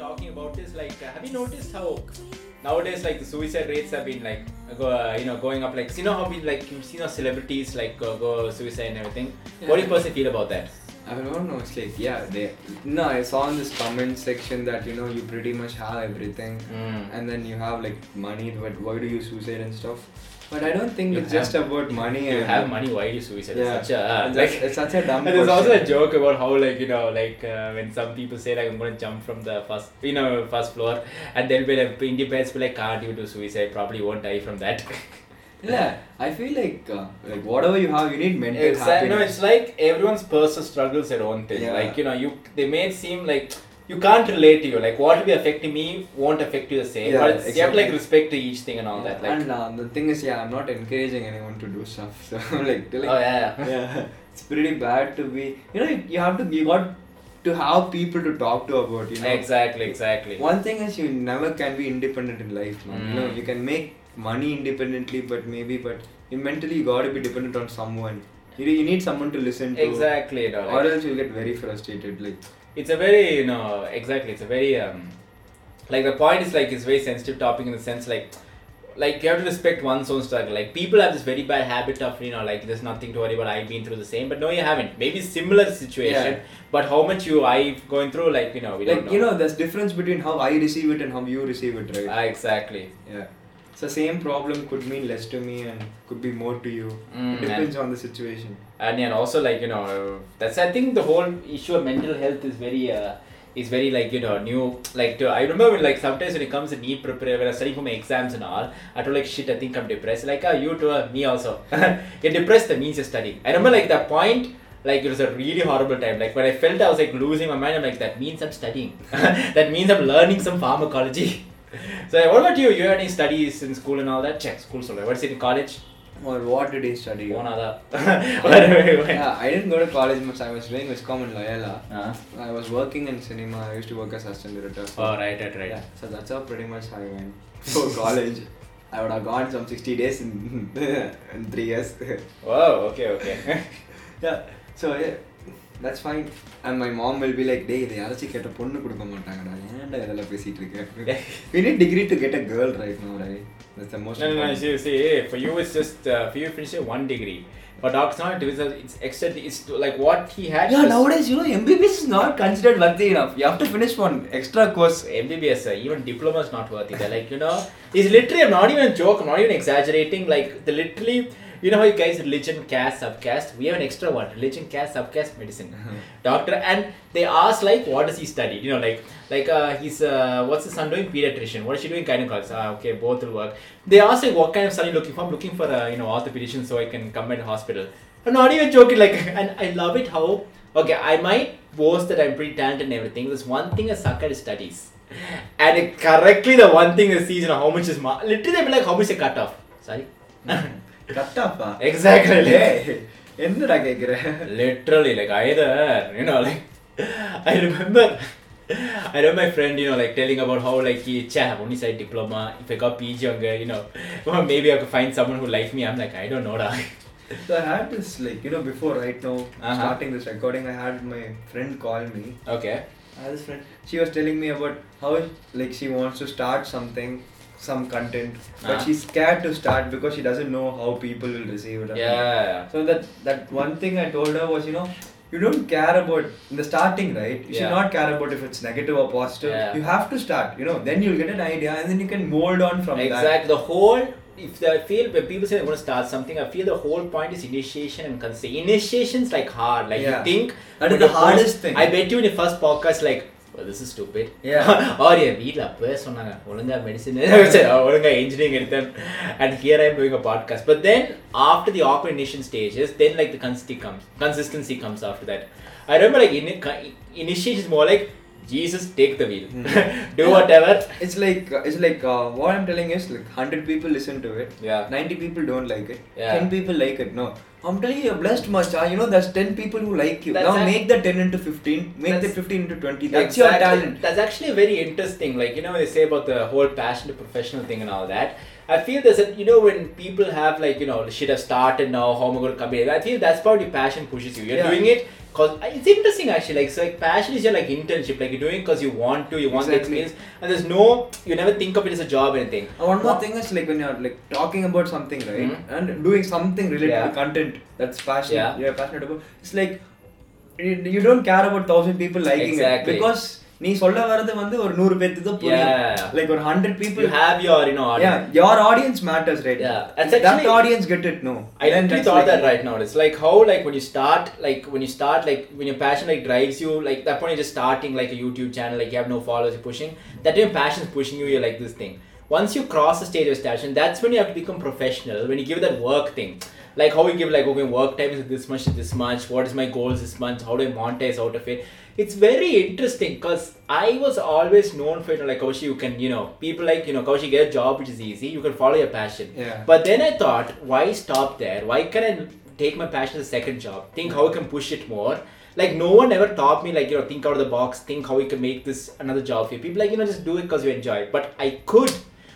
also talking about is like, uh, have you noticed how nowadays like the suicide rates have been like, uh, you know, going up? Like, you know how we like you see how celebrities like go, go suicide and everything. What do you personally feel about that? I don't know. It's like yeah, they. No, I saw in this comment section that you know you pretty much have everything, Mm. and then you have like money, but why do you suicide and stuff? But I don't think You it's have- just about money. You have money, why do you suicide? Yeah. It's such a uh, It's like it's such a dumb And there's also a joke about how like you know like uh, when some people say like I'm gonna jump from the first you know first floor and they'll be like independents be like can't you do suicide probably won't die from that. Yeah, I feel like uh, like whatever you have, you need mental Exactly. No, it's like everyone's personal struggles their own thing. Yeah. Like you know, you they may seem like you can't relate to you. Like what will be affecting me won't affect you the same. Yeah, but it's, you have to like respect to each thing and all that. Like and uh, the thing is, yeah, I'm not encouraging anyone to do stuff. So like, like oh yeah. yeah, it's pretty bad to be. You know, you have to. You got to have people to talk to about. You know, Exactly. Exactly. One thing is, you never can be independent in life, man. You know, Mm. you can make money independently, but maybe, but you mentally you got to be dependent on someone. You, you need someone to listen to. Exactly. You know, Or else you'll get very frustrated. Like, it's a very you know exactly. It's a very um like the point is like it's very sensitive topic in the sense like like you have to respect one's own struggle. Like people have this very bad habit of you know like there's nothing to worry about. I've been through the same, but no, you haven't. Maybe similar situation, Yeah. but how much you I've going through like you know we don't like know. you know, there's difference between how I receive it and how you receive it, right? Ah, exactly. Yeah. So same problem could mean less to me and could be more to you. Mm, it depends on the situation. and and also like you know that's I think the whole issue of mental health is very uh, is very like you know new. Like to, I remember when, like sometimes when it comes to NEET prepare when I was studying for my exams and all I told like shit I think I'm depressed. Like ah you too uh, me also. You're depressed that means you're studying. I remember like that point like it was a really horrible time. Like when I felt I was like losing my mind I'm like that means I'm studying. That means I'm learning some pharmacology so what about you you had any studies in school and all that check school so what's it in college Or what did he study? போனாதான் yeah, I didn't go to college much. I was doing Viscom in Loyola. uh, I was working in cinema. I used to work as assistant director. So, oh right right right yeah, so that's how pretty much I went for college. I would have gone some 60 days in, in three years. wow okay okay yeah, so yeah, that's fine. And my mom will be like, டேய் இதை யாராச்சும் கேட்ட பொண்ணு கொடுக்க மாட்டாங்கடா ஏன்டா இதெல்லாம் பேசிட்டு இருக்க we need degree to get a girl right now right that's the most no no no important. see, see for you it's just uh, for you finish it one degree but doc's not it's, a- it's extra it's to- like what he had Yeah, was- nowadays, you know, MBBS is not considered worthy enough. You have to finish one extra course. MBBS, uh, even diploma is not worth it. They're like, you know, it's literally, I'm not even a joke, I'm not even exaggerating. Like, the literally, you know how you guys religion, caste, subcaste? We have an extra one religion, caste, subcaste, medicine. Doctor, and they ask, like, what does he study? You know, like, like uh, he's, uh, what's his son doing? Pediatrician. What is she doing? Gynecologist. Ah, okay, both will work. They ask, like, what kind of study looking for? I'm looking for a, you know, orthopedician so I can come the hospital. I'm not even joking, like, and I love it how, okay, I might boast that I'm pretty talented and everything. There's one thing a suck at is studies. And it correctly the one thing they see is you know how much is ma- literally they'll be like how much they cut off. Sorry. Cut off, ah. exactly. Like, Hey, என்னடா கேக்குற literally like either you know like I remember I remember my friend you know like telling about how like he cha I've only studied diploma if I got PG younger you know well, maybe I could find someone who like me I'm like I don't know da. So I had this like you know before right now Uh-huh. starting this recording I had my friend call me. okay I had this friend. She was telling me about how like she wants to start something, some content, but Uh-huh. she's scared to start because she doesn't know how people will receive it. yeah So that that one thing I told her was, you know, you don't care about in the starting, right? You should not care about if it's negative or positive. Yeah. You have to start, you know, then you'll get an idea and then you can mold on from that. exactly the whole if they feel when people say they're going to start something I feel the whole point is initiation and consent initiation's like hard like Yeah. you think That is the hardest post- thing. I bet you in the first podcast like well, this is stupid Yeah. or என் வீட்டில் அப்பவே சொன்னாங்க ஒழுங்கா medicine ஒழுங்கா engineering எடுத்தேன் and here I'm doing a podcast but then after the awkward initiation stages then like the consistency comes consistency comes after that I remember like in, initiation is more like Jesus take the wheel Hmm. do whatever It's like it's like uh, what I'm telling is like hundred people listen to it. Yeah. Ninety people don't like it. Yeah. Ten people like it. No. I'm telling you, you're blessed, Macha. You know, there's ten people who like you. That's now make the ten into fifteen. Make the fifteen into twenty. That's your Exactly. talent. That's actually very interesting. Like you know, when they say about the whole passion to professional thing and all that. I feel there's a you know when people have like you know shit have started now how am I going to come here? I feel that's probably passion pushes you. You're Yeah. doing it Cause it's interesting actually. Like so, like passion is your like internship. Like you're doing because you want to, you want the experience, and there's no, you never think of it as a job or anything. And one more thing is like when you're like talking about something, right? Mhm. And doing something related Yeah. to content that's passionate, Yeah. you're passionate about. It's like you, you don't care about thousand people liking Exactly. it because நீ சொல்ல வரது வந்து ஒரு நூறு பேருக்கு தான் Yeah. புரியும் like ஒரு hundred people You have your, you know, audience. yeah your audience matters right Yeah. If That's that actually- audience get it no I then literally that's thought like- that right now. It's like how like when you start like when you start like when your passion like drives you like that point you're just starting like a YouTube channel like you have no followers you're pushing that time passion is pushing you you're like this thing. Once you cross the stage of station, that's when you have to become professional. When you give that work thing, like how you give like okay work time is this much to this much. What is my goals this month? How do I monetize out of it? It's very interesting because I was always known for you know like Kaushi you can you know people like you know Kaushi get a job which is easy you can follow your passion. Yeah. But then I thought, why stop there? Why can I take my passion as a second job? Think how I can push it more. Like no one ever taught me like you know think out of the box, think how you can make this another job for you. People like you know just do it because you enjoy it. But I could,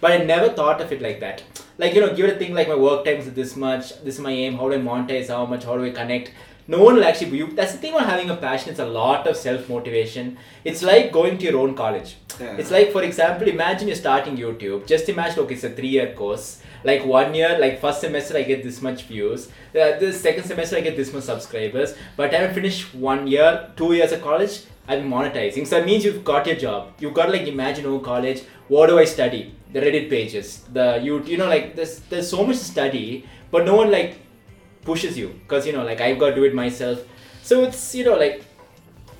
but I never thought of it like that. Like you know give it a thing like my work time is this much. This is my aim. How do I monetize? How much? How do I connect? No one will actually. You, that's the thing about having a passion. It's a lot of self motivation. It's like going to your own college. Yeah. It's like, for example, imagine you're starting YouTube. Just imagine, okay, it's a three year course. Like one year, like first semester, I get this much views. Uh, the second semester, I get this much subscribers. By the time I finish one year, two years of college, I'm monetizing. So that means you've got your job. You've got like imagine oh college. What do I study? The Reddit pages. The you you know like there's there's so much to study, but no one like pushes you because you know like I've got to do it myself. So it's you know like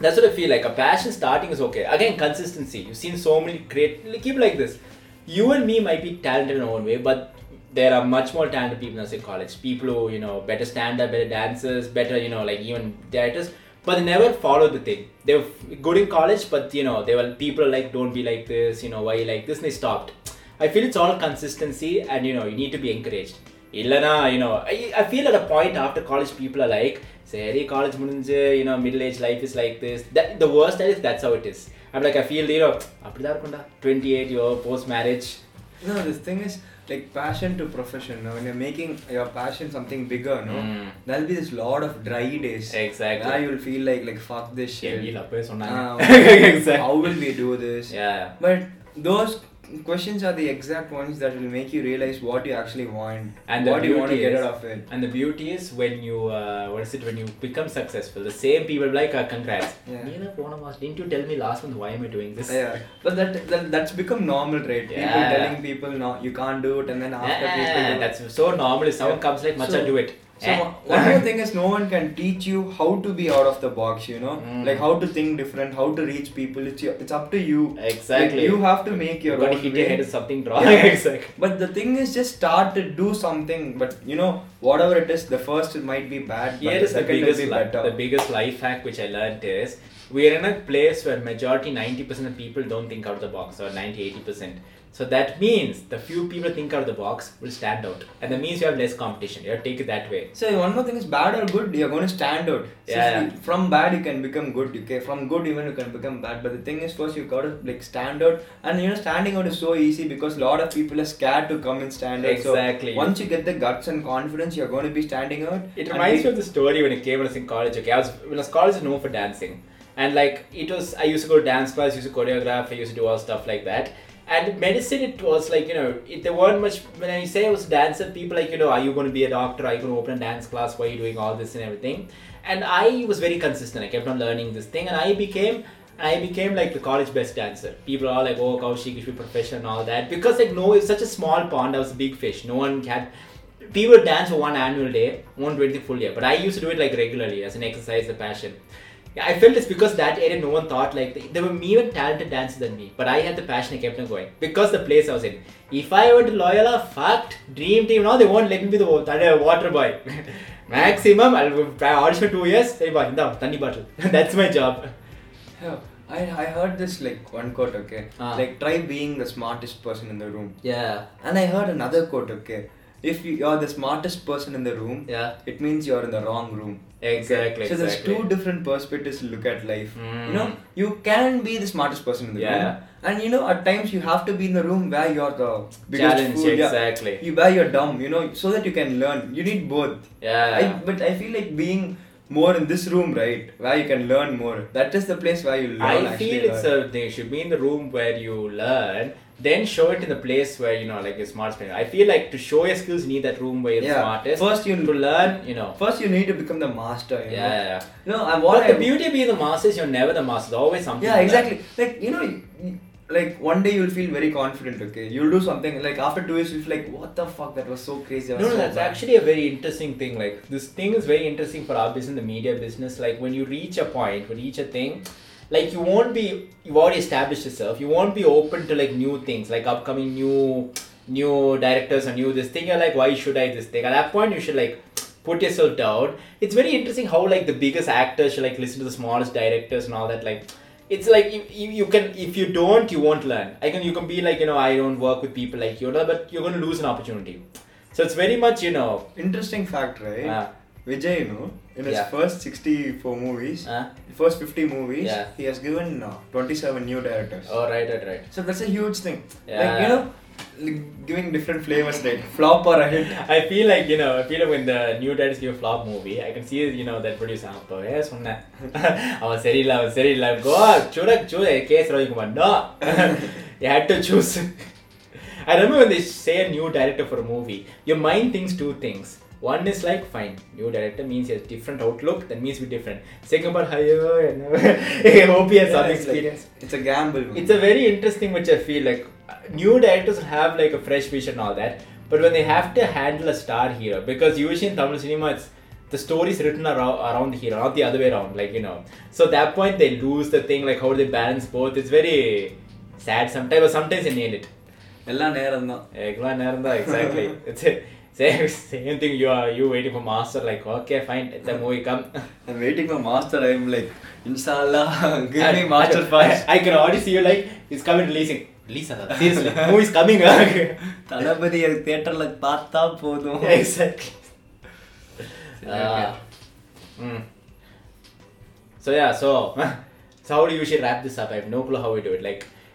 that's what I feel like. A passion starting is okay. Again, consistency. You've seen so many great. like, Keep like this. You and me might be talented in our own way, but there are much more talented people in say college. People who you know better stand up, better dancers, better you know like even directors. But they never follow the thing. They were good in college, but you know they were people like don't be like this. You know why you like this? And they stopped. I feel it's all consistency, and you know you need to be encouraged. இல்லைனா you know I, I feel at a point after college people are like சரி college முடிஞ்சு you know middle age life is like this that the worst is that's how it is I'm like I feel you know அப்படிதான் இருக்கும்டா 28 year post marriage no this thing is like passion to profession no? when you're making your passion something bigger no Mm. there'll be this lot of dry days Exactly. where you'll feel like like fuck this shit வீட்டில் அப்பவே சொன்னாங்க Ah, Exactly. how will we do this yeah but those questions are the exact ones that will make you realize what you actually want and what you want to get is, out of it. And the beauty is when you, uh, what is it, when you become successful, the same people like, uh, congrats. Yeah. Didn't you tell me last month why am I doing this? Yeah, but that, that that's become normal, right? People telling people no, you can't do it, and then after yeah, people, that's so normal. If someone yeah. comes like, much so, I do it. So Eh? one more thing is no one can teach you how to be out of the box, you know, Mm. like how to think different, how to reach people. It's your, it's up to you. Exactly. Like, you have to make your you got to own hit way. your head with something wrong. Yeah. exactly. But the thing is, just start to do something. But you know, whatever it is, the first it might be bad, Here the is the second will biggest, be li- the biggest life hack which I learned is we are in a place where majority 90% of people don't think out of the box or 90 80%. So that means the few people think out of the box will stand out. And that means you have less competition. You have to take it that way. So one more thing is bad or good, you're going to stand out. So Yeah. From bad you can become good. Okay, from good even you can become bad. But the thing is first you got to like stand out, and you know standing out is so easy because a lot of people are scared to come and stand out. Exactly. So once you get the guts and confidence, you're going to be standing out. It reminds me of the story when I came when I was in college. Okay, I was when I was college, I was known for dancing, and like it was, I used to go to dance class, used to choreograph, I used to do all stuff like that. And medicine, it was like you know, it, there weren't much. When I say I was a dancer, people like you know, are you going to be a doctor? Are you going to open a dance class? Why are you doing all this and everything? And I was very consistent. I kept on learning this thing, and I became. I became like the college best dancer. People are all like, "Oh, Kaushik, you should be professional and all that." Because like, no, it's such a small pond. I was a big fish. No one had people would dance for one annual day, won't do anything full year. But I used to do it like regularly as an exercise, a passion. Yeah, I felt it's because that area no one thought like there were even talented dancers than me, but I had the passion. I kept on going because the place I was in. If I went to Loyola, fucked dream team, now they won't let me be the water boy. Maximum, I'll try audition for two years. Hey, boy, the thanni bottle. That's my job. Yeah, I, I heard this like one quote, okay? Ah. Like, try being the smartest person in the room. Yeah, And I heard another quote, okay? If you, you're the smartest person in the room, yeah, it means you're in the wrong room. exactly. So there's exactly. two different perspectives to look at life. Mm. You know, you can be the smartest person in the Yeah. room. And you know, at times you have to be in the room where you're the biggest Challenge, fool. yeah. exactly. You where you're dumb, you know, so that you can learn. You need both. Yeah. I, but I feel like being more in this room, right? Where you can learn more. That is the place where you learn. I feel it's learn. a they should be in the room where you learn, then show it in the place where you know like you're smart. spender. I feel like to show your skills, you need that room where you're the Yeah. smartest. First you- need to learn, you know. First, you need to become the master. You Yeah, know? yeah, yeah. No, I'm. what But the beauty of being the master is you're never the master. There's always something. Yeah, learn. exactly. Like you know, like one day you'll feel very confident. Okay, you'll do something. Like after two years, you'll feel like, what the fuck? That was so crazy. that No, no, so that's bad." actually a very interesting thing. Like this thing is very interesting for our business, the media business. Like when you reach a point, when you reach a thing, like you won't be you've already established yourself. You won't be open to like new things, like upcoming new new directors or new this thing. You're like, why should I this thing? At that point, you should like put yourself down. It's very interesting how like the biggest actors should like listen to the smallest directors and all that. Like it's like you, you, you can if you don't you won't learn. I can you can be like you know I don't work with people like you know, but you're gonna lose an opportunity. So it's very much you know. interesting fact, right? Uh, Vijay, you know, in his Yeah. first 64 movies, uh, first 50 movies, Yeah. he has given uh, 27 new directors. oh right, right, right. So that's a huge thing. Yeah. Like you know, like giving different flavors, right? Flop or a hit. I feel like you know, I feel like when the new directors give a flop movie, I can see you know that producer அப்பவே சொன்னேன் அவன் சரியில்லை அவன் சரியில்லை go சூட சூட case Ravikumar no you had to choose I remember when they say a new director for a movie your mind thinks two things one is like fine new director means he has different outlook that means we're different second part ஐயோ என்ன hope he has some Yeah, it's, like- experience it's a gamble. man. it's a very interesting which I feel like uh, new directors have like a fresh vision and all that, but when they have to handle a star hero, because usually in Tamil cinema it's the story is written around, around the hero, not the other way around, like you know. So at that point they lose the thing, like how they balance both. It's very sad sometimes, but sometimes they nail it. எல்லாம் நேரம் தான் Ekla neranda, exactly. it's a, same same thing. You are you waiting for master, like okay, fine, let the movie come. I'm waiting for master. I'm like, Inshallah, give me I- master I, first. I, can already see you like it's coming releasing. Release another. Seriously, movie's coming. தளபதி தியேட்டர்ல பார்த்தா போதும் exactly. Uh, mm. So yeah, so so how do you usually wrap this up? I have no clue how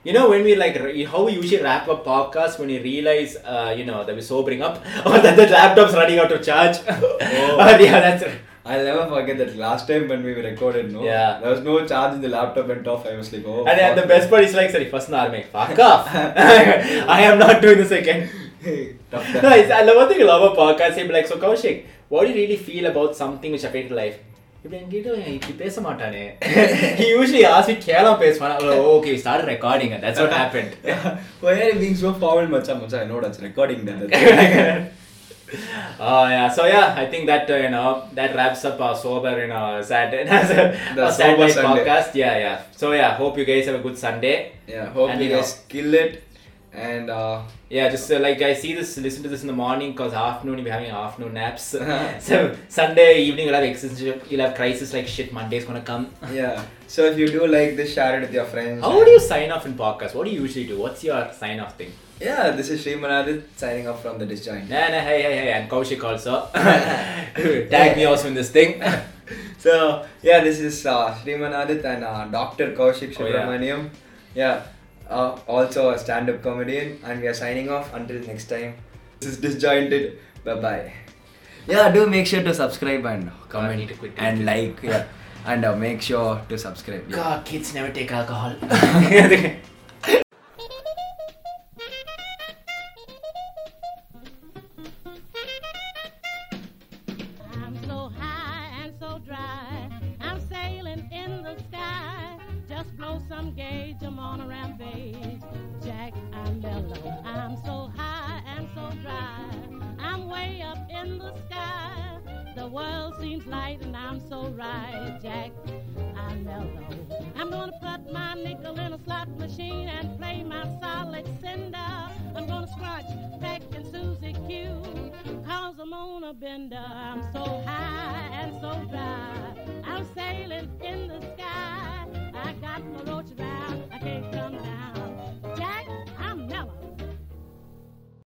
we do it. Like you know when we like re- how we usually wrap up podcast when we realize uh, you know that we're sobering up or that the laptop's running out of charge. oh. yeah, that's I'll never forget that last time when we recorded, no? Yeah. There was no charge in the laptop went off. I was like, oh. and then the best part is like sorry first army fuck off. I am not doing this again. No, it's, I love one thing I love a podcast. He'll like, so Kaushik, what do you really feel about something which affected life? இப்படி என்கிட்ட இப்படி பேச மாட்டானே he usually asks me கேளாம பேசுவான் oh, okay we started recording and that's what happened Why are you being so formal, Macha? Macha, I know that's recording that. That's- oh yeah so yeah I think that uh, you know that wraps up our sober you know Saturday The our sober Saturday Sunday. podcast yeah yeah so yeah hope you guys have a good Sunday yeah, hope And you you guys kill it. And uh, Yeah, just uh, like I see this, listen to this in the morning because afternoon you'll be having afternoon naps. so Sunday evening you'll have existential, you'll have crisis like shit. Monday's gonna come. yeah. So if you do like this, share it with your friends. How do you sign off in podcast? What do you usually do? What's your sign off thing? Yeah, this is Srimanadit signing off from the disjoint. Nah, nah, hey, hey, hey, and Kaushik also. Tag me also in this thing. So yeah, this is uh, Srimanadit and uh, Dr. Kaushik Oh, yeah. Yeah, uh, also a stand-up comedian, and we are signing off until next time. This is disjointed. Bye bye. Yeah, do make sure to subscribe and comment I need to quit. and like yeah, and uh, make sure to subscribe. Yeah. God, kids never take alcohol. world seems light and I'm so right, Jack. I'm mellow. I'm gonna put my nickel in a slot machine and play my solid cinder. I'm gonna scratch Peck and Susie Q. Cause I'm on a bender. I'm so high and so dry. I'm sailing in the sky. I got my roach round. I can't come down.